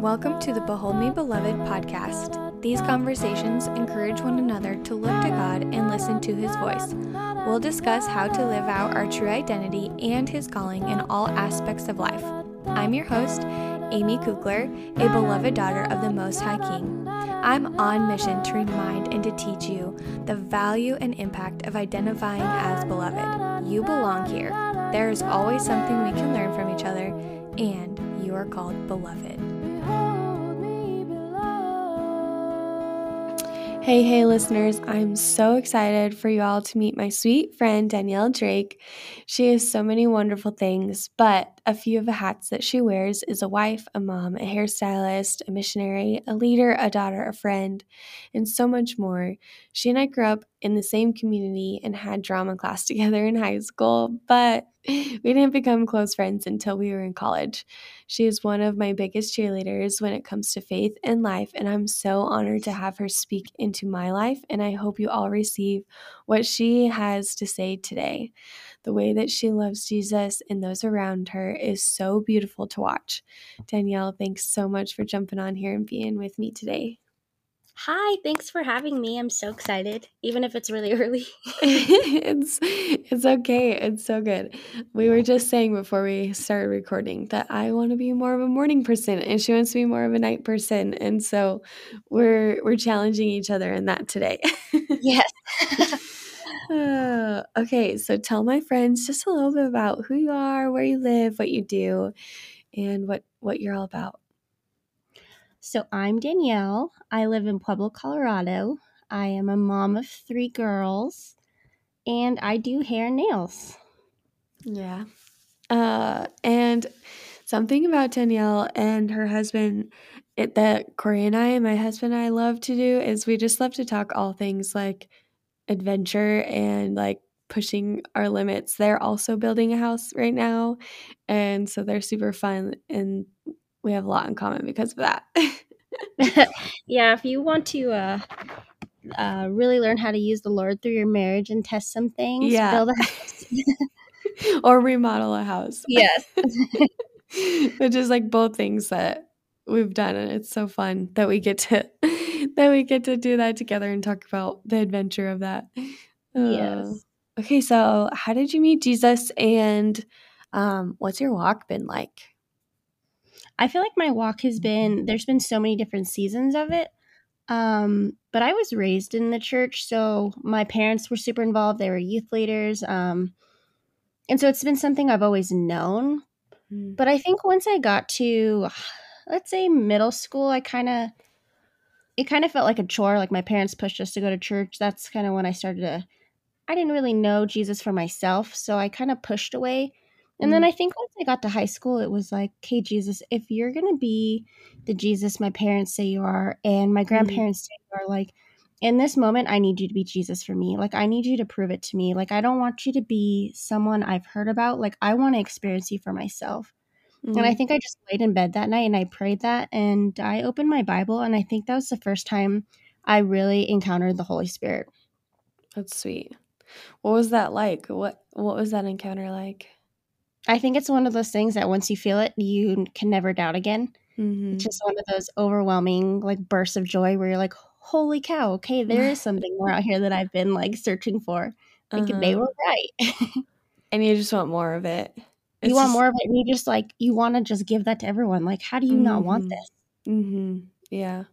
Welcome to the Behold Me Beloved podcast. These conversations encourage one another to look to God and listen to His voice. We'll discuss how to live out our true identity and His calling in all aspects of life. I'm your host, Amy Kugler, a beloved daughter of the Most High King. I'm on mission to remind and to teach you the value and impact of identifying as beloved. You belong here. There is always something we can learn from each other, and you are called beloved. Hey, hey, listeners, I'm so excited for you all to meet my sweet friend Danielle Drake. She has so many wonderful things, but a few of the hats that she wears is a wife, a mom, a hairstylist, a missionary, a leader, a daughter, a friend, and so much more. She and I grew up in the same community and had drama class together in high school, but we didn't become close friends until we were in college. She is one of my biggest cheerleaders when it comes to faith and life, and I'm so honored to have her speak into my life. And I hope you all receive what she has to say today. The way that she loves Jesus and those around her is so beautiful to watch. Danielle, thanks so much for jumping on here and being with me today. Hi, thanks for having me. I'm so excited, even if it's really early. it's it's okay. It's so good. We were just saying before we started recording that I want to be more of a morning person and she wants to be more of a night person. And so we're we're challenging each other in that today. yes. uh, okay, so tell my friends just a little bit about who you are, where you live, what you do, and what what you're all about. So I'm Danielle. I live in Pueblo, Colorado. I am a mom of three girls, and I do hair and nails. Yeah. Uh, and something about Danielle and her husband it, that Corey and I my husband and I love to do is we just love to talk all things like adventure and like pushing our limits. They're also building a house right now. And so they're super fun and we have a lot in common because of that. yeah, if you want to uh, uh, really learn how to use the Lord through your marriage and test some things, yeah. build a house. or remodel a house. Yes. Which is like both things that we've done and it's so fun that we get to that we get to do that together and talk about the adventure of that. Yes. Uh, okay, so how did you meet Jesus and um, what's your walk been like? I feel like my walk has been there's been so many different seasons of it. Um, but I was raised in the church, so my parents were super involved. They were youth leaders. Um, and so it's been something I've always known. Mm. But I think once I got to let's say middle school, I kind of it kind of felt like a chore. Like my parents pushed us to go to church. That's kind of when I started to I didn't really know Jesus for myself, so I kind of pushed away. And then mm. I think once I got to high school, it was like, okay, Jesus, if you're going to be the Jesus my parents say you are and my mm. grandparents say you are, like, in this moment, I need you to be Jesus for me. Like, I need you to prove it to me. Like, I don't want you to be someone I've heard about. Like, I want to experience you for myself. Mm. And I mm. think I just laid in bed that night and I prayed that and I opened my Bible. And I think that was the first time I really encountered the Holy Spirit. That's sweet. What was that like? What What was that encounter like? I think it's one of those things that once you feel it, you can never doubt again. Mm-hmm. It's just one of those overwhelming like bursts of joy where you're like, "Holy cow! Okay, there is something more out here that I've been like searching for." Like uh-huh. they were right, and you just want more of it. It's you want just... more of it, and you just like you want to just give that to everyone. Like, how do you mm-hmm. not want mm-hmm. this? Mm-hmm. Yeah,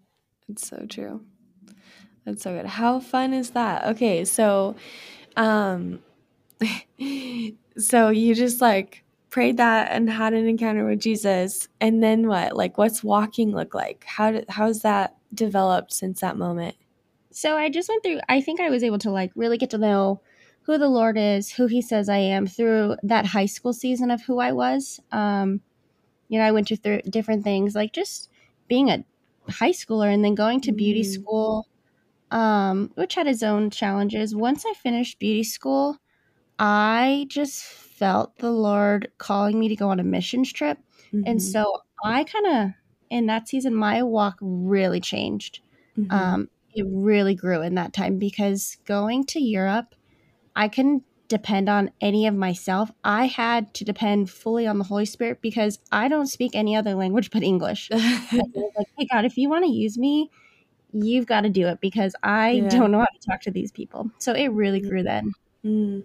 it's so true. That's so good. How fun is that? Okay, so, um, so you just like prayed that and had an encounter with Jesus. And then what? Like what's walking look like? How did how's that developed since that moment? So i just went through i think i was able to like really get to know who the lord is who he says i am through that high school season of who i was. Um you know i went through different things like just being a high schooler and then going to mm. beauty school um which had its own challenges. Once i finished beauty school I just felt the Lord calling me to go on a missions trip. Mm-hmm. And so I kind of, in that season, my walk really changed. Mm-hmm. Um, it really grew in that time because going to Europe, I couldn't depend on any of myself. I had to depend fully on the Holy Spirit because I don't speak any other language but English. like, hey God, if you want to use me, you've got to do it because I yeah. don't know how to talk to these people. So it really grew then. Mm.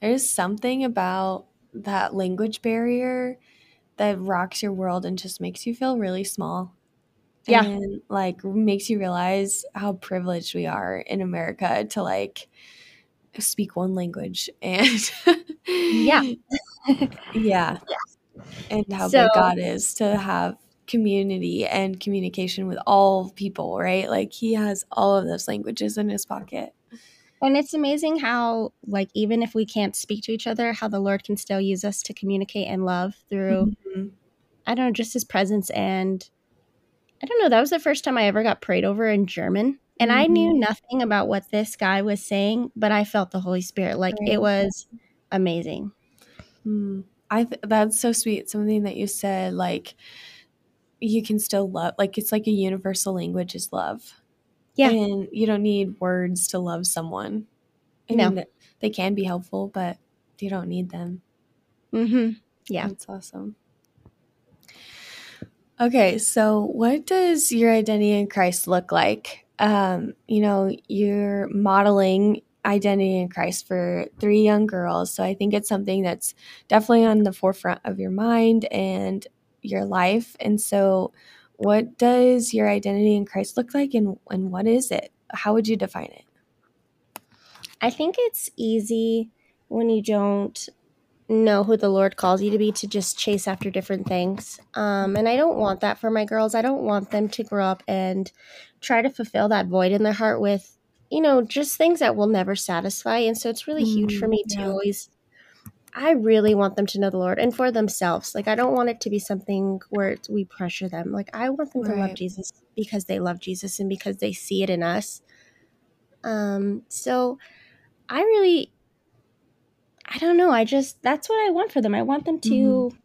There's something about that language barrier that rocks your world and just makes you feel really small. Yeah. And like makes you realize how privileged we are in America to like speak one language and yeah. yeah. And how so, big God is to have community and communication with all people, right? Like he has all of those languages in his pocket. And it's amazing how, like, even if we can't speak to each other, how the Lord can still use us to communicate and love through, mm-hmm. I don't know, just his presence. And I don't know, that was the first time I ever got prayed over in German. And mm-hmm. I knew mm-hmm. nothing about what this guy was saying, but I felt the Holy Spirit. Like, right. it was amazing. Mm. I th- that's so sweet. Something that you said, like, you can still love, like, it's like a universal language is love. Yeah. And you don't need words to love someone. I no. mean, they can be helpful, but you don't need them. Mm-hmm. Yeah. That's awesome. Okay, so what does your identity in Christ look like? Um, you know, you're modeling identity in Christ for three young girls. So I think it's something that's definitely on the forefront of your mind and your life. And so, what does your identity in Christ look like and, and what is it? How would you define it? I think it's easy when you don't know who the Lord calls you to be to just chase after different things. Um, and I don't want that for my girls. I don't want them to grow up and try to fulfill that void in their heart with, you know, just things that will never satisfy. And so it's really huge for mm, me yeah. to always I really want them to know the Lord and for themselves. Like I don't want it to be something where we pressure them. Like I want them right. to love Jesus because they love Jesus and because they see it in us. Um so I really I don't know. I just that's what I want for them. I want them to mm-hmm.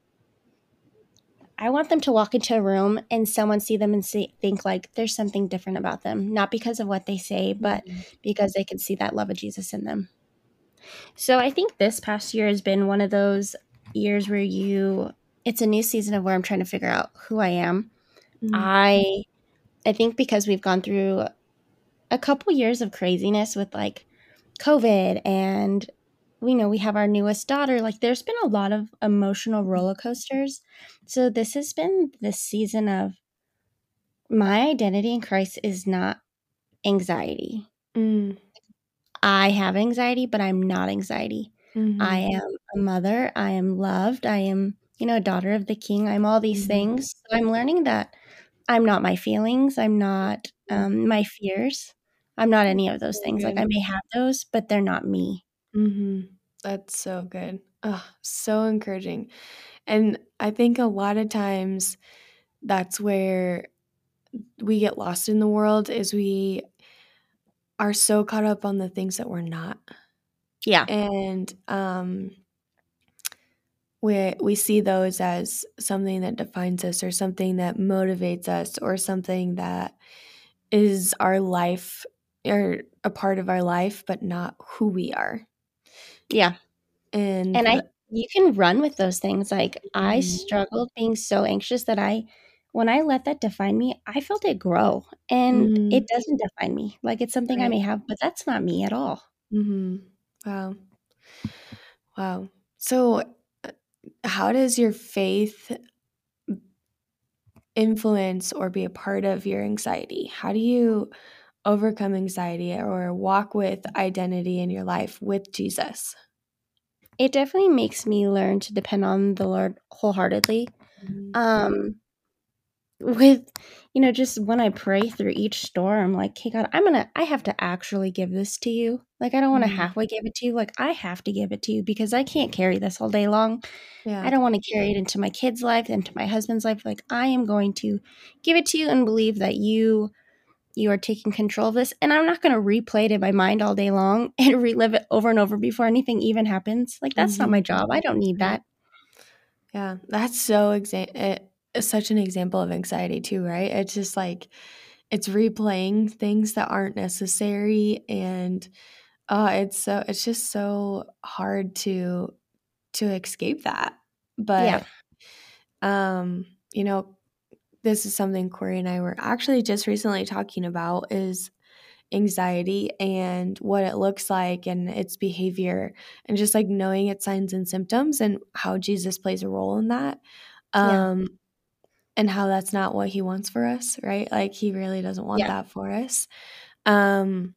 I want them to walk into a room and someone see them and see, think like there's something different about them, not because of what they say, but mm-hmm. because they can see that love of Jesus in them. So I think this past year has been one of those years where you it's a new season of where I'm trying to figure out who I am. Mm-hmm. I I think because we've gone through a couple years of craziness with like COVID and we know we have our newest daughter like there's been a lot of emotional roller coasters. So this has been the season of my identity in Christ is not anxiety. Mm. I have anxiety, but I'm not anxiety. Mm-hmm. I am a mother. I am loved. I am, you know, a daughter of the king. I'm all these mm-hmm. things. So I'm learning that I'm not my feelings. I'm not um, my fears. I'm not any of those things. Like I may have those, but they're not me. Mm-hmm. That's so good. Oh, so encouraging. And I think a lot of times that's where we get lost in the world is we are so caught up on the things that we're not. Yeah. And um we we see those as something that defines us or something that motivates us or something that is our life or a part of our life but not who we are. Yeah. And and I you can run with those things. Like mm-hmm. I struggled being so anxious that I when I let that define me, I felt it grow and mm-hmm. it doesn't define me. Like it's something right. I may have, but that's not me at all. Mm-hmm. Wow. Wow. So, uh, how does your faith influence or be a part of your anxiety? How do you overcome anxiety or walk with identity in your life with Jesus? It definitely makes me learn to depend on the Lord wholeheartedly. Mm-hmm. Um, with you know just when i pray through each storm like hey god i'm gonna i have to actually give this to you. Like i don't want to mm-hmm. halfway give it to you. Like i have to give it to you because i can't carry this all day long. Yeah. i don't want to carry it into my kids life into my husband's life. Like i am going to give it to you and believe that you you are taking control of this and i'm not going to replay it in my mind all day long and relive it over and over before anything even happens. Like that's mm-hmm. not my job. I don't need that. Yeah. That's so exa- such an example of anxiety too, right? It's just like it's replaying things that aren't necessary and Oh, it's so it's just so hard to to escape that. But yeah. um, you know, this is something Corey and I were actually just recently talking about is anxiety and what it looks like and its behavior and just like knowing its signs and symptoms and how Jesus plays a role in that. Um. And how that's not what he wants for us, right? Like he really doesn't want yeah. that for us. Um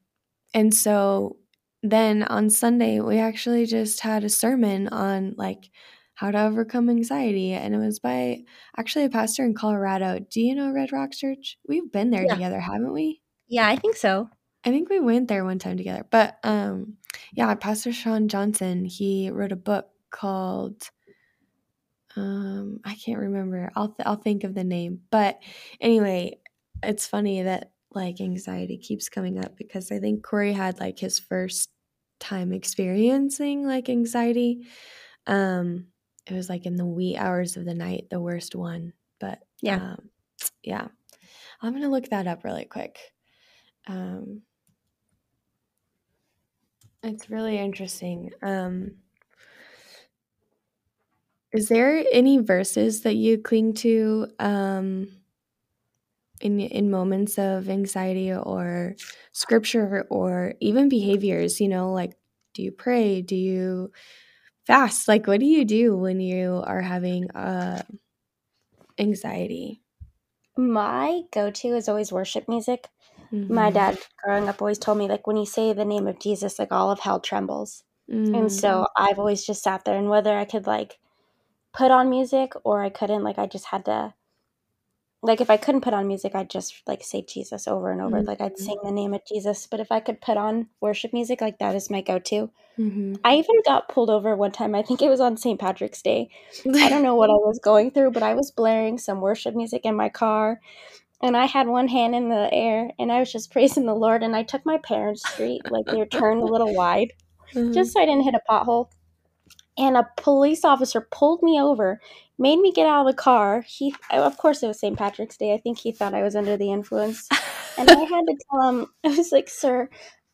and so then on Sunday we actually just had a sermon on like how to overcome anxiety and it was by actually a pastor in Colorado. Do you know Red Rock Church? We've been there yeah. together, haven't we? Yeah, I think so. I think we went there one time together. But um yeah, Pastor Sean Johnson, he wrote a book called um I can't remember. I'll th- I'll think of the name. But anyway, it's funny that like anxiety keeps coming up because I think Corey had like his first time experiencing like anxiety. Um it was like in the wee hours of the night, the worst one. But yeah. Um, yeah. I'm going to look that up really quick. Um it's really interesting. Um, is there any verses that you cling to um, in in moments of anxiety or scripture or even behaviors? You know, like do you pray? Do you fast? Like, what do you do when you are having uh, anxiety? My go to is always worship music. Mm-hmm. My dad growing up always told me like when you say the name of Jesus, like all of hell trembles. Mm-hmm. And so. I've always just sat there and whether I could like put on music or I couldn't, like I just had to like if I couldn't put on music, I'd just like say Jesus over and over. Mm-hmm. Like I'd sing the name of Jesus. But if I could put on worship music, like that is my go-to. Mm-hmm. I even got pulled over one time. I think it was on St. Patrick's Day. I don't know what I was going through, but I was blaring some worship music in my car, and I had one hand in the air and I was just praising the Lord. And I took my parents' street, like they were turned a little wide, mm-hmm. just so I didn't hit a pothole. And a police officer pulled me over, made me get out of the car. He, of course, it was St. Patrick's Day. I think he thought I was under the influence. And I had to tell him, I was like, sir,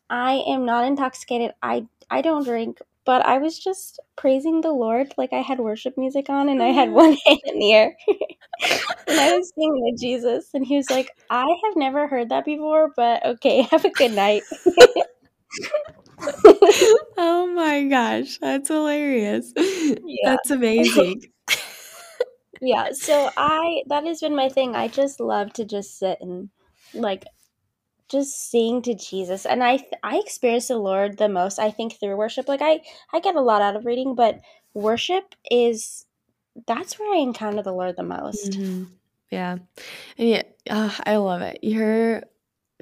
I am not intoxicated. I, I don't drink, but I was just praising the Lord. Like I had worship music on and I had mm-hmm. one hand in the air. and I was singing to Jesus. And he was like, I have never heard that before, but okay, have a good night. oh my gosh, that's hilarious. Yeah. That's amazing. yeah, so I that has been my thing. I just love to just sit and like just sing to Jesus. And I I experience the Lord the most I think through worship. Like I I get a lot out of reading, but worship is that's where I encounter the Lord the most. Mm-hmm. Yeah. And yeah, uh, I love it. You're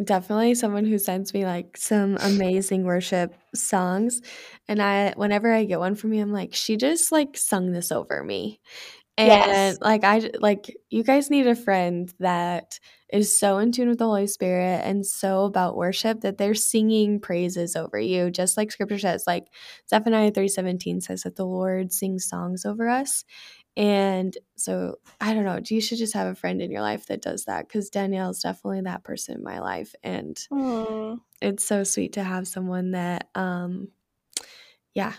definitely someone who sends me like some amazing worship songs and I whenever I get one from you I'm like she just like sung this over me. And yes. like I like you guys need a friend that is so in tune with the Holy Spirit and so about worship that they're singing praises over you, just like scripture says. Like Zephaniah 3:17 says that the Lord sings songs over us. And so I don't know, you should just have a friend in your life that does that because Danielle is definitely that person in my life. And Aww. it's so sweet to have someone that um yeah,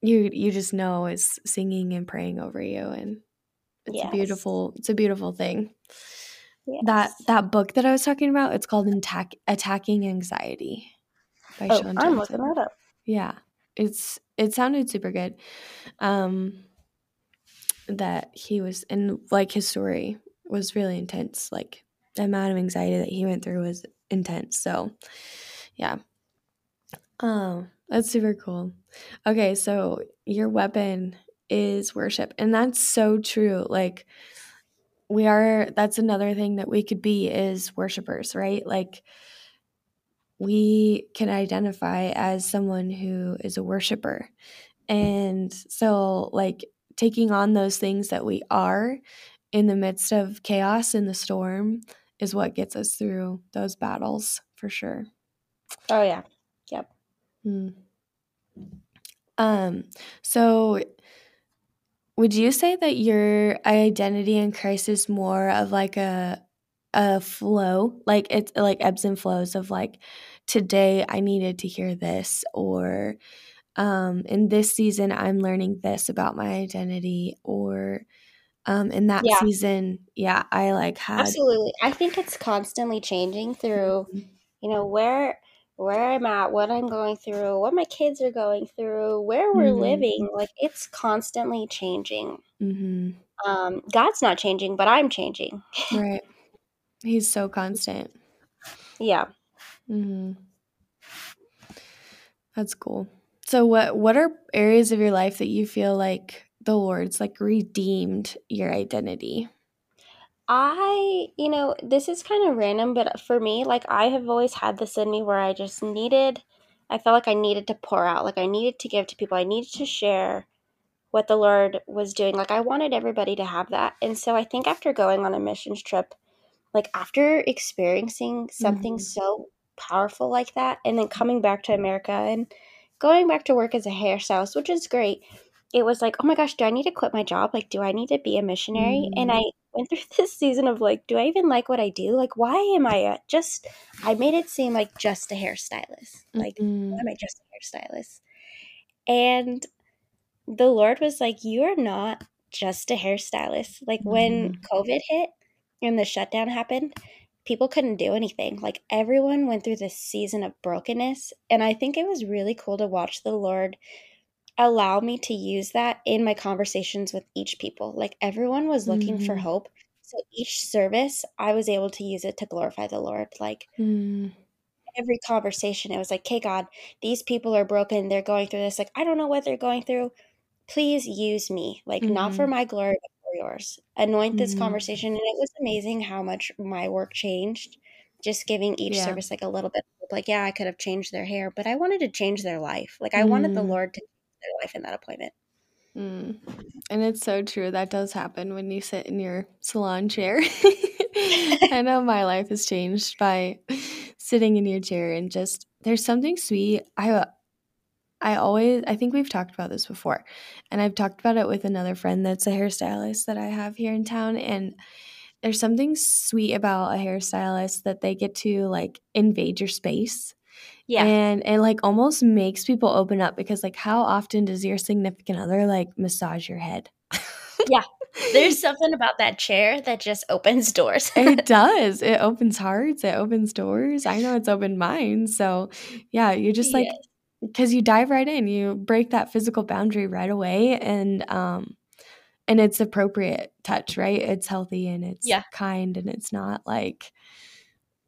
you you just know is singing and praying over you and it's yes. a beautiful it's a beautiful thing. Yes. That that book that I was talking about, it's called Attack, Attacking Anxiety by oh, Sean I'm looking that up. Yeah. It's it sounded super good. Um that he was and like his story was really intense. Like the amount of anxiety that he went through was intense. So yeah. Oh, that's super cool. Okay, so your weapon is worship. And that's so true. Like we are that's another thing that we could be is worshipers right like we can identify as someone who is a worshiper and so like taking on those things that we are in the midst of chaos in the storm is what gets us through those battles for sure. Oh yeah. Yep. Mm. um so would you say that your identity in Christ is more of like a a flow? Like it's like ebbs and flows of like today i needed to hear this or um in this season i'm learning this about my identity or um in that Yeah. season yeah i like had Absolutely. I think it's constantly changing through, you know, where where I'm at, what I'm going through, what my kids are going through, where we're Mhm. living. Like it's constantly changing. hmm Um, God's not changing, but I'm changing. right he's so constant Yeah. Mm-hmm. that's cool so what what are areas of your life that you feel like the lord's like redeemed your identity I, you know, this is kind of random, but for me, like I have always had this in me where I just needed, I felt like I needed to pour out, like I needed to give to people, I needed to share what the Lord was doing. Like I wanted everybody to have that. And so I think after going on a missions trip, like after experiencing something Mhm. so powerful like that, and then coming back to America and going back to work as a hairstylist, which is great, it was like, oh my gosh, do I need to quit my job? Like, do I need to be a missionary? And Mhm. I went through this season of like, do I even like what I do? Like, why am I a, just, I made it seem like just a hairstylist. Like, Mhm. why am I just a hairstylist? And the Lord was like, you are not just a hairstylist. Like, when Mhm. COVID hit and the shutdown happened, people couldn't do anything. Like, everyone went through this season of brokenness. And I think it was really cool to watch the Lord allow me to use that in my conversations with each people. Like everyone was looking for Mhm. hope. So each service, I was able to use it to glorify the Lord. Like Mm. every conversation, it was like, okay, God, these people are broken. They're going through this. Like, I don't know what they're going through. Please use me. Like, not for Mhm. my glory, for yours. Anoint this Mhm. conversation. And it was amazing how much my work changed. Just giving each Yeah. service like a little bit. Like, yeah, I could have changed their hair, but I wanted to change their life. Like, I wanted the Mm. Lord to change their life in that appointment. Mm. And it's so true. That does happen when you sit in your salon chair. I know my life has changed by sitting in your chair and just there's something sweet. I I always I think we've talked about this before. And I've talked about it with another friend that's a hairstylist that I have here in town and there's something sweet about a hairstylist that they get to like invade your space. Yeah. And it like almost makes people open up because like how often does your significant other like massage your head? Yeah. There's something about that chair that just opens doors. it does. It opens hearts, it opens doors. I know it's opened mine. So yeah, you're just like Yes. Because you dive right in, you break that physical boundary right away and um and it's appropriate touch, right? It's healthy and it's Yeah. kind and it's not like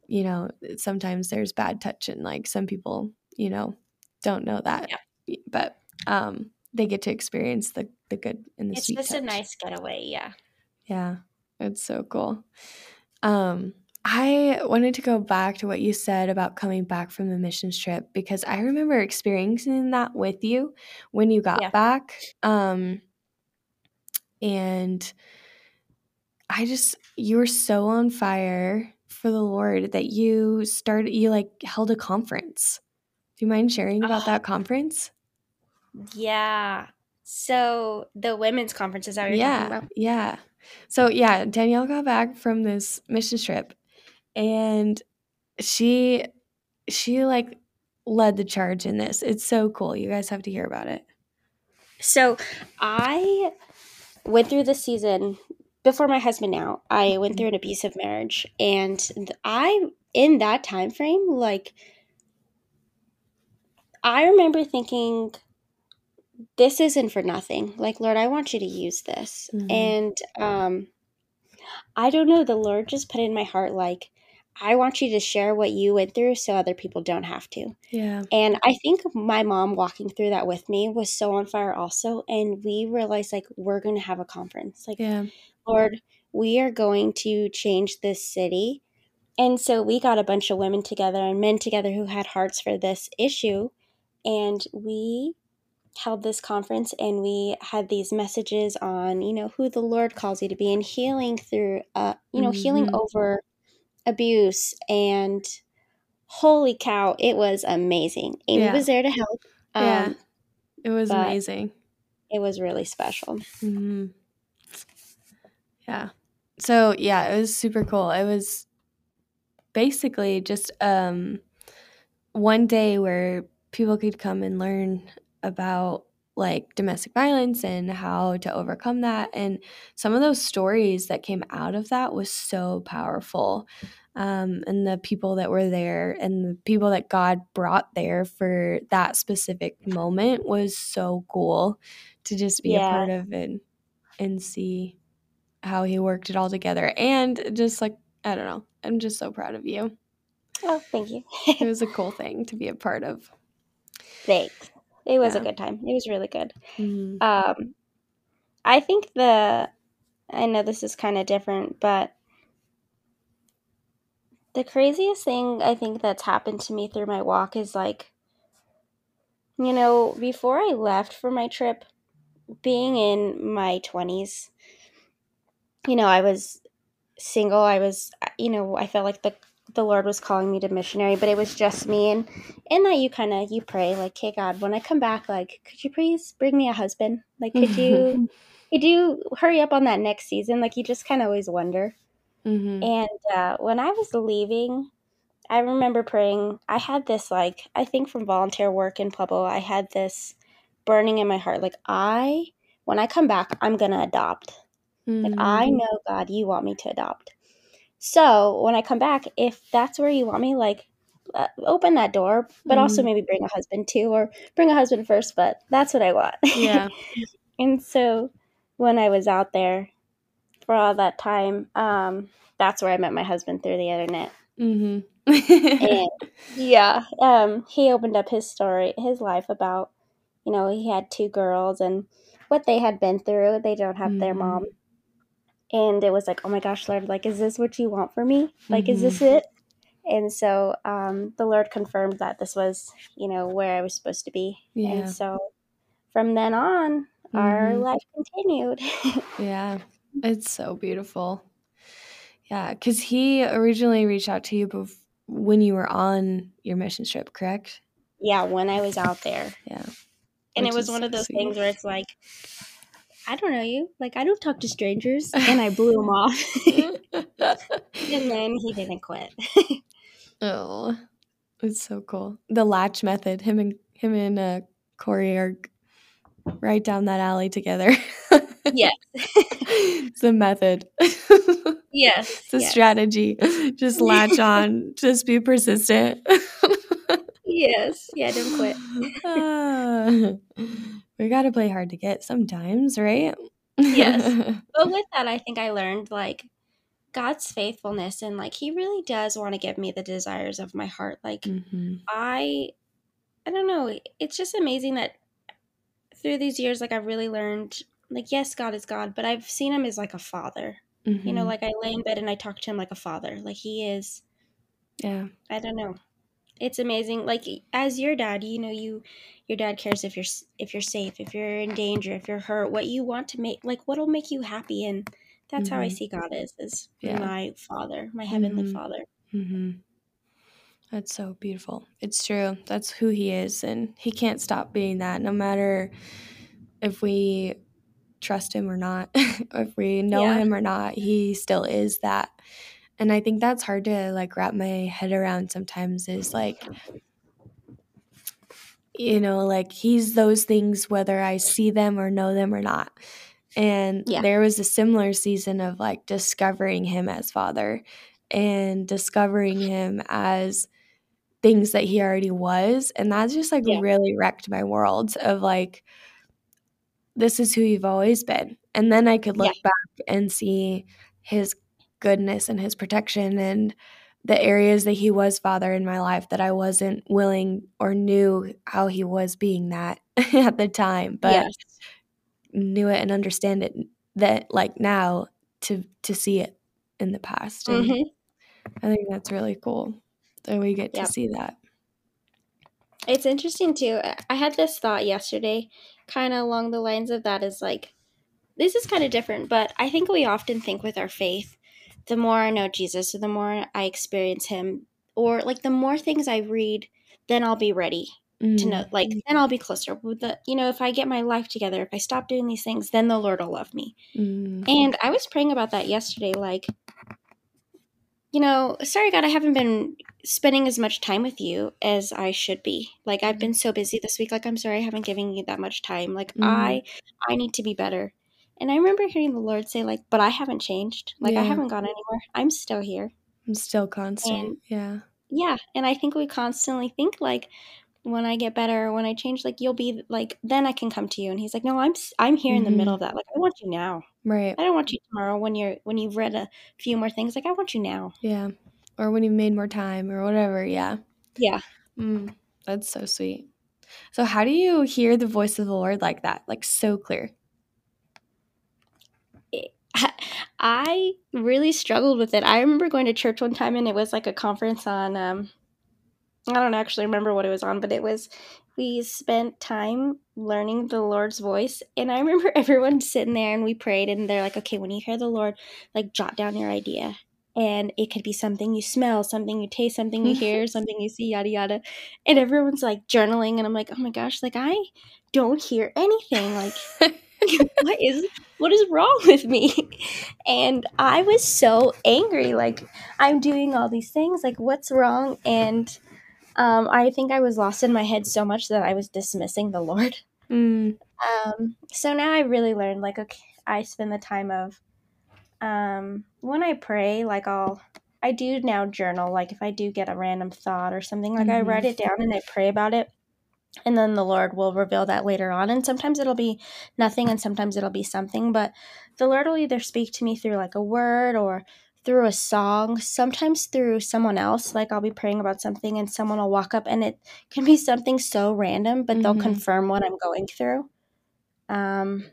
you know, sometimes there's bad touch and like some people, you know, don't know that. Yeah. But um they get to experience the the good and the It's sweet just touch. a nice getaway. Yeah. Yeah. It's so cool. Um I wanted to go back to what you said about coming back from the missions trip because I remember experiencing that with you when you got Yeah. back. Um and I just you were so on fire for the Lord that you started you like held a conference. Do you mind sharing about Oh, that conference? yeah. So the women's conference is that you're Yeah, about? yeah. So yeah, Danielle got back from this mission trip and she she like led the charge in this. It's so cool. You guys have to hear about it. So I went through the season before my husband now. I went through an abusive marriage and I in that time frame like I remember thinking this isn't for nothing. Like Lord, I want you to use this. Mhm. And um I don't know, the Lord just put in my heart like I want you to share what you went through so other people don't have to. Yeah. And I think my mom walking through that with me was so on fire also. And we realized like we're going to have a conference. Like, Yeah. Lord, we are going to change this city. And so we got a bunch of women together and men together who had hearts for this issue. And we held this conference and we had these messages on, you know, who the Lord calls you to be and healing through, uh, you know, healing Mhm. over abuse. And holy cow, it was amazing. Amy Yeah. was there to help. Yeah. Um, It was amazing. it was really special. hmm Yeah. So yeah, it was super cool. It was basically just um, one day where people could come and learn about like domestic violence and how to overcome that. And some of those stories that came out of that was so powerful. Um, and the people that were there and the people that God brought there for that specific moment was so cool to just be yeah. a part of and and see how he worked it all together. And just like I don't know, I'm just so proud of you. Oh, thank you. it was a cool thing to be a part of. Thanks. It was yeah. a good time. It was really good. Mm-hmm. Um, I think the, I know this is kind of different, but the craziest thing I think that's happened to me through my walk is like, you know, before I left for my trip, being in my 20s, you know, I was single. I was, you know, I felt like the the Lord was calling me to missionary, but it was just me. And in that, you kind of you pray like, "Hey God, when I come back, like, could you please bring me a husband? Like, could you, could you hurry up on that next season? Like, you just kind of always wonder." Mm-hmm. And uh, when I was leaving, I remember praying. I had this like I think from volunteer work in Pueblo, I had this burning in my heart. Like I, when I come back, I'm gonna adopt. Mm-hmm. Like I mm-hmm. know God, you want me to adopt. So when I come back, if that's where you want me, like uh, open that door, but mm-hmm. also maybe bring a husband too, or bring a husband first. But that's what I want. Yeah. and so when I was out there for all that time, um, that's where I met my husband through the internet. Mm-hmm. and yeah, um, he opened up his story, his life about, you know, he had two girls and what they had been through. They don't have mm-hmm. their mom and it was like oh my gosh lord like is this what you want for me like mm-hmm. is this mm-hmm. it and so um, the lord confirmed that this was you know where i was supposed to be yeah. and so from then on mm-hmm. our life continued yeah it's so beautiful yeah because he originally reached out to you bef- when you were on your mission trip correct yeah when i was out there yeah and Which it was one of those sweet. things where it's like I don't know you. Like, I don't talk to strangers. And I blew him off. and then he didn't quit. oh, it's so cool. The latch method. Him and him and uh, Corey are right down that alley together. yes. it's a method. yes. It's a yes. strategy. Just latch on. Just be persistent. yes. Yeah, don't quit. Uh, we got to play hard to get sometimes, right? yes. But with that, I think I learned like God's faithfulness and like he really does want to give me the desires of my heart. Like mm-hmm. I I don't know, it's just amazing that through these years like I've really learned like yes, God is God, but I've seen him as like a father. Mm-hmm. You know, mm-hmm. like I lay in bed and I talk to him like a father. Like he is Yeah. I don't know it's amazing like as your dad you know you your dad cares if you're if you're safe if you're in danger if you're hurt what you want to make like what'll make you happy and that's mm-hmm. how i mm-hmm. see god is is yeah. my father my heavenly mm-hmm. father mm-hmm. that's so beautiful it's true that's who he is and he can't stop being that no matter if we trust him or not if we know yeah. him or not he still is that and i think that's hard to like wrap my head around sometimes is like you know like he's those things whether i see them or know them or not and yeah. there was a similar season of like discovering him as father and discovering him as things that he already was and that's just like yeah. really wrecked my world of like this is who you've always been and then i could look yeah. back and see his goodness and his protection and the areas that he was father in my life that I wasn't willing or knew how he was being that at the time, but yes. knew it and understand it that like now to to see it in the past. And mm-hmm. I think that's really cool that we get yep. to see that. It's interesting too. I had this thought yesterday, kind of along the lines of that is like this is kind of different, but I think we often think with our faith the more I know Jesus, or the more I experience Him, or like the more things I read, then I'll be ready mm. to know. Like then I'll be closer. With the you know, if I get my life together, if I stop doing these things, then the Lord will love me. Mm. And I was praying about that yesterday. Like you know, sorry, God, I haven't been spending as much time with you as I should be. Like, I've been so busy this week. Like, I'm sorry I haven't given you that much time. Like, Mhm. I, I need to be better. And I remember hearing the Lord say, like, but I haven't changed. Like, I haven't gone anywhere. I'm still here. I'm still constant. And- yeah. Yeah. And I think we constantly think, like, when I get better, when I change, like, you'll be like, then I can come to you. And he's like, no, I'm, I'm here in the middle of that. Like, I want you now. Right. I don't want you tomorrow when you're, when you've read a few more things. Like, I want you now. Yeah. Or when you've made more time or whatever. Yeah. Yeah. Mm, that's so sweet. So, how do you hear the voice of the Lord like that? Like, so clear? I really struggled with it. I remember going to church one time and it was like a conference on um I don't actually remember what it was on, but it was we spent time learning the Lord's voice and I remember everyone sitting there and we prayed and they're like, "Okay, when you hear the Lord, like jot down your idea." And it could be something you smell, something you taste, something you hear, something you see, yada yada. And everyone's like journaling and I'm like, "Oh my gosh, like I don't hear anything." Like what is what is wrong with me? And i was so angry like i'm doing all these things like what's wrong? And um, i think i was lost in my head so much that i was dismissing the lord. Mm, um, so now i really learned like okay i spend the time of um, when i pray like i'll i do now journal like if i do get a random thought or something like i Mhm. write it down and i pray about it and then the lord will reveal that later on. And sometimes it'll be nothing and sometimes it'll be something but the lord will either speak to me through like a word or through a song sometimes through someone else. Like i'll be praying about something and someone will walk up and it can be something so random but they'll Mhm. confirm what i'm going through. Um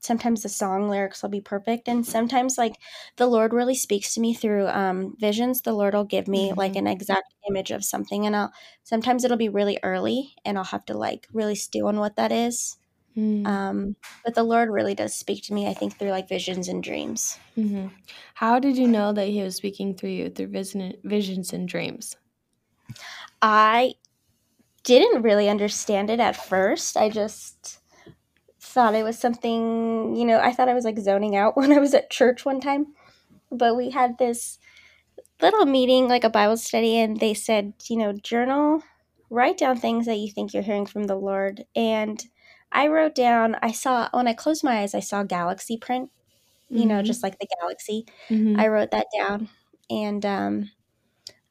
sometimes the song lyrics will be perfect and sometimes like the lord really speaks to me through um visions the lord will give me like Mhm. an exact image of something and i'll sometimes it'll be really early and i'll have to like really stew on what that is mm, um but the lord really does speak to me i think through like visions and dreams mhm. How did you know that He was speaking through you through vision, visions and dreams? i didn't really understand it at first i just thought it was something you know i thought i was like zoning out when i was at church one time but we had this little meeting like a bible study and they said you know journal write down things that you think you're hearing from the lord and i wrote down i saw when i closed my eyes i saw galaxy print you know Mhm. just like the galaxy Mhm. I wrote that down. And um,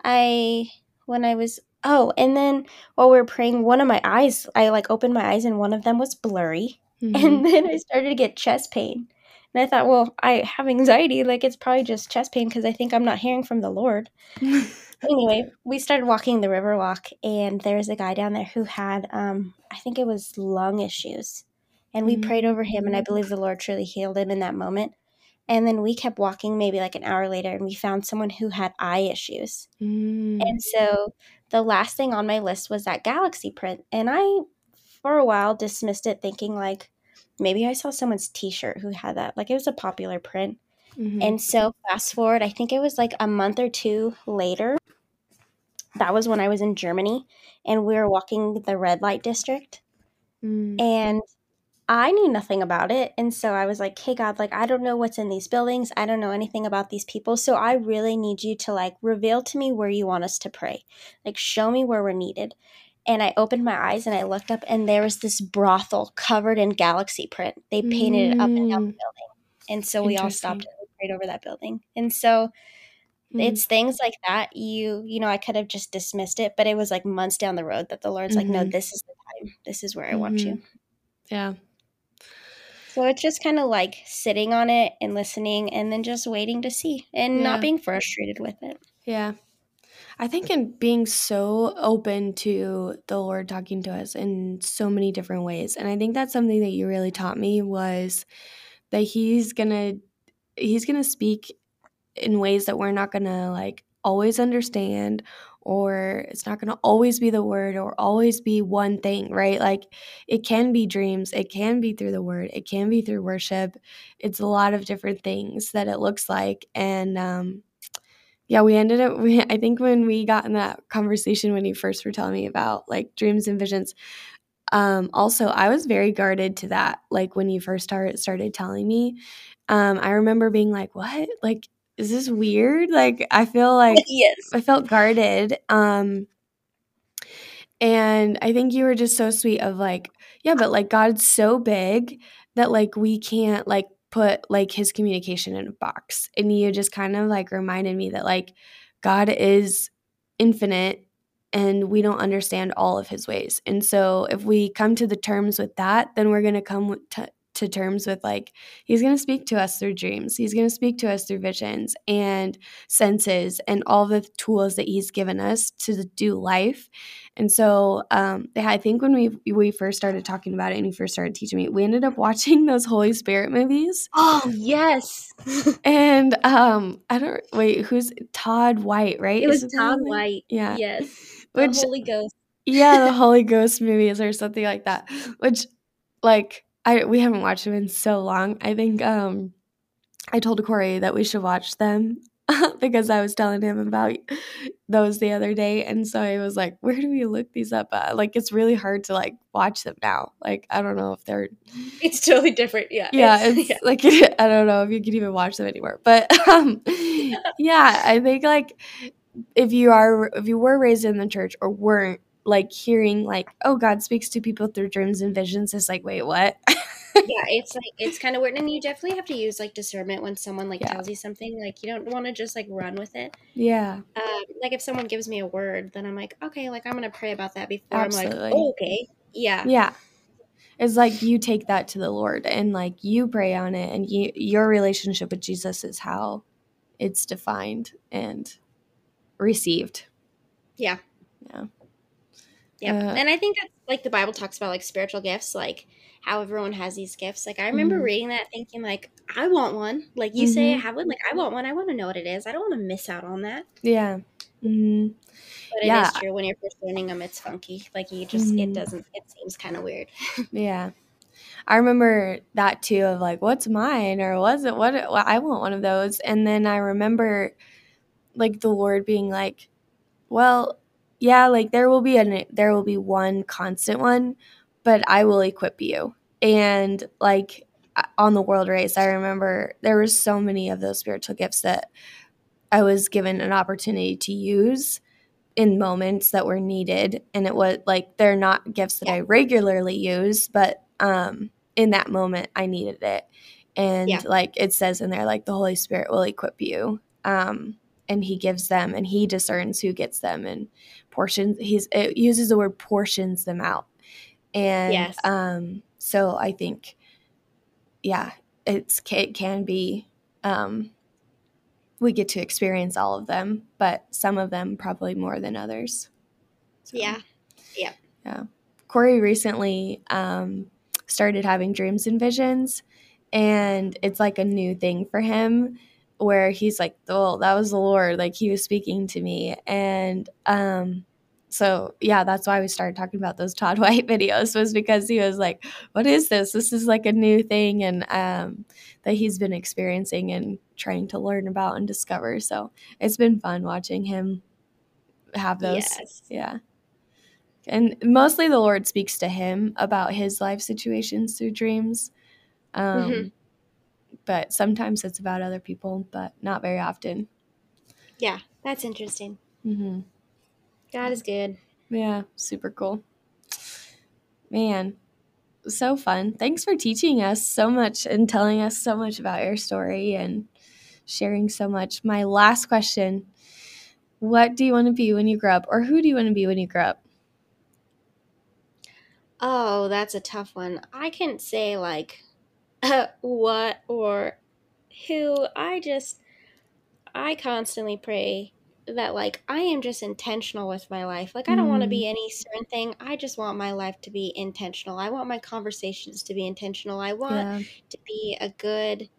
I, when I was, oh, and then while we were praying, one of my eyes, I like opened my eyes and one of them was blurry. Mhm. And then I started to get chest pain. And I thought, well, I have anxiety. Like it's probably just chest pain because I think I'm not hearing from the Lord. Anyway, we started walking the river walk, and there was a guy down there who had, um, I think it was lung issues. And we prayed over him, and I believe the Lord truly healed him in that moment. And then we kept walking maybe like an hour later, and we found someone who had eye issues. Mm, And so the last thing on my list was that galaxy print. And I, for a while, dismissed it, thinking like maybe I saw someone's t shirt who had that. Like it was a popular print. mhm. And so, fast forward, I think it was like a month or two later. That was when I was in Germany and we were walking the red light district. Mm, And I knew nothing about it. And so I was like, hey, God, like, I don't know what's in these buildings. I don't know anything about these people. So I really need you to like reveal to me where you want us to pray. Like, show me where we're needed. And I opened my eyes and I looked up, and there was this brothel covered in galaxy print. They painted it up and down the Mm. building. And so we all stopped prayed over that building. And so Mm. it's things like that you you know i could have just dismissed it but it was like months down the road that the lord's like no Mhm. this is the time this is where i want you yeah. so it's just kind of like sitting on it and listening and then just waiting to see and Yeah. not being frustrated with it Yeah. I think in being so open to the Lord talking to us in so many different ways. And I think that's something that you really taught me was that he's going to he's going to speak in ways that we're not going to like always understand or it's not going to always be the word or always be one thing, right? Like it can be dreams, it can be through the word, it can be through worship. It's a lot of different things that it looks like and um yeah, we ended up. We, I think when we got in that conversation when you first were telling me about like dreams and visions, um, also I was very guarded to that. Like when you first started started telling me, um, I remember being like, "What? Like is this weird? Like I feel like yes. I felt guarded. Um and I think you were just so sweet of like, yeah, but like God's so big that like we can't like put like his communication in a box. And you just kind of like reminded me that like God is infinite and we don't understand all of his ways. And so if we come to the terms with that, then we're going to come to to terms with like he's going to speak to us through dreams he's going to speak to us through visions and senses and all the tools that he's given us to do life. And so um, yeah, i think when we we first started talking about it and he first started teaching me we ended up watching those holy spirit movies. Oh yes. And um i don't wait who's todd white right? It was it todd white. Yeah. Yes. The which, holy ghost. Yeah the holy ghost movies or something like that. Which like I we haven't watched them in so long. I think um, I told Corey that we should watch them because I was telling him about those the other day, and so I was like, "Where do we look these up?" At? Like, it's really hard to like watch them now. Like, I don't know if they're. It's totally different. Yeah. Yeah, it's, yeah. like I don't know if you can even watch them anymore. But um, yeah, I think like if you are if you were raised in the church or weren't like hearing like oh god speaks to people through dreams and visions is like wait what? Yeah it's like it's kind of weird and you definitely have to use like discernment when someone like yeah. tells you something like you don't want to just like run with it. Yeah. Um, like if someone gives me a word then i'm like okay like i'm gonna pray about that before Absolutely. i'm like oh, okay. Yeah. Yeah. It's like you take that to the lord and like you pray on it and you your relationship with jesus is how it's defined and received. Yeah. Yeah yeah. Uh, and I think that's like the Bible talks about like spiritual gifts, like how everyone has these gifts. Like I remember mm-hmm. reading that thinking like, I want one. Like you mm-hmm. say I have one, like I want one. I want to know what it is. I don't want to miss out on that. Yeah. Mm-hmm. But it yeah. is true when you're first learning them, it's funky. Like you just, it mm-hmm. doesn't, it seems kind of weird. yeah. I remember that too of like, what's mine or was it what I want one of those. And then I remember like the Lord being like, well, yeah, like there will be a there will be one constant one, but I will equip you. And like on the world race, I remember there were so many of those spiritual gifts that I was given an opportunity to use in moments that were needed and it was like they're not gifts that yeah. I regularly use, but um in that moment I needed it. And yeah. like it says in there like the Holy Spirit will equip you. Um and he gives them and he discerns who gets them and portions he's it uses the word portions them out. And yes. um so i think yeah it's it can be um we get to experience all of them but some of them probably more than others. So, yeah. Yeah. yeah. Corey recently um started having dreams and visions and it's like a new thing for him where he's like, "Oh, that was the Lord. Like he was speaking to me." And um so yeah, that's why we started talking about those Todd White videos was because he was like, "What is this? This is like a new thing and um that he's been experiencing and trying to learn about and discover." So, it's been fun watching him have those. Yes. Yeah. And mostly the Lord speaks to him about his life situations through dreams. Um, mm-hmm but sometimes it's about other people, but not very often. Yeah, that's interesting. Mm-hmm. God is good. Yeah, super cool. Man, so fun. Thanks for teaching us so much and telling us so much about your story and sharing so much. My last question What do you want to be when you grow up, or who do you want to be when you grow up? Oh, that's a tough one. I can't say like uh, what or who. I just, I constantly pray that like I am just intentional with my life. Like I don't mm. want to be any certain thing. I just want my life to be intentional. I want my conversations to be intentional. I want yeah. to be a good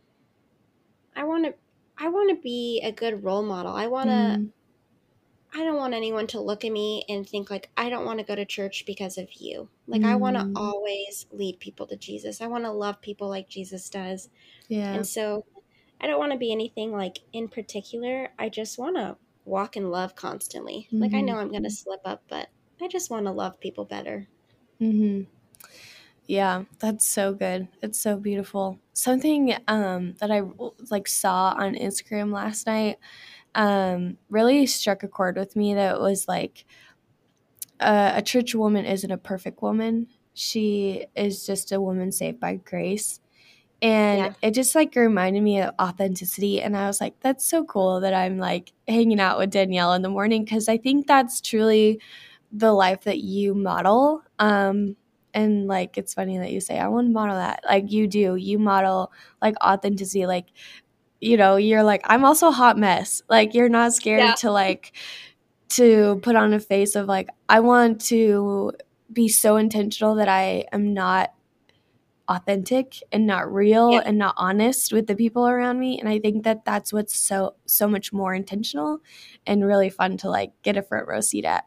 I want to I want to be a good role model. I want to mm. I don't want anyone to look at me and think like I don't want to go to church because of you. Like mm. I want to always lead people to Jesus. I want to love people like Jesus does. Yeah. And so I don't want to be anything like in particular. I just want to walk in love constantly. Mm-hmm. Like I know I'm going to slip up, but I just want to love people better. Mhm. Yeah, that's so good. It's so beautiful. Something um, that I like saw on Instagram last night um, really struck a chord with me. That was like uh, a church woman isn't a perfect woman. She is just a woman saved by grace. And Yeah. it just like reminded me of authenticity. And I was like, that's so cool that I'm like hanging out with Danielle in the morning because I think that's truly the life that you model. Um, and like it's funny that you say I want to model that. Like you do. You model like authenticity. Like you know, you're like I'm also a hot mess. Like you're not scared Yeah. to like to put on a face of like I want to be so intentional that I am not authentic and not real Yeah. and not honest with the people around me and i think that that's what's so so much more intentional and really fun to like get a front row seat at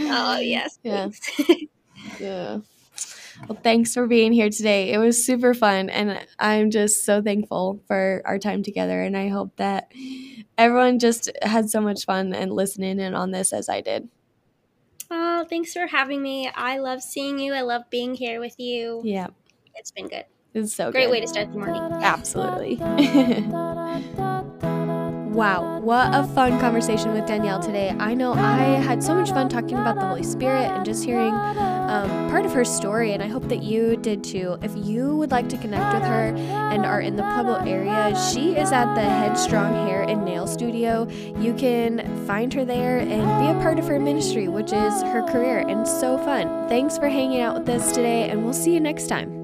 Oh yes. yeah yeah well thanks for being here today it was super fun and i'm just so thankful for our time together and i hope that everyone just had so much fun and listening in on this as i did oh, thanks for having me. I love seeing you. I love being here with you. yeah It's been good. it's so Great good. way to start the morning. Absolutely. wow, what a fun conversation with Danielle today. I know I had so much fun talking about the Holy Spirit and just hearing um, part of her story, and I hope that you did too. If you would like to connect with her and are in the Pueblo area, she is at the Headstrong Hair and Nail Studio. You can find her there and be a part of her ministry, which is her career, and so fun. Thanks for hanging out with us today, and we'll see you next time.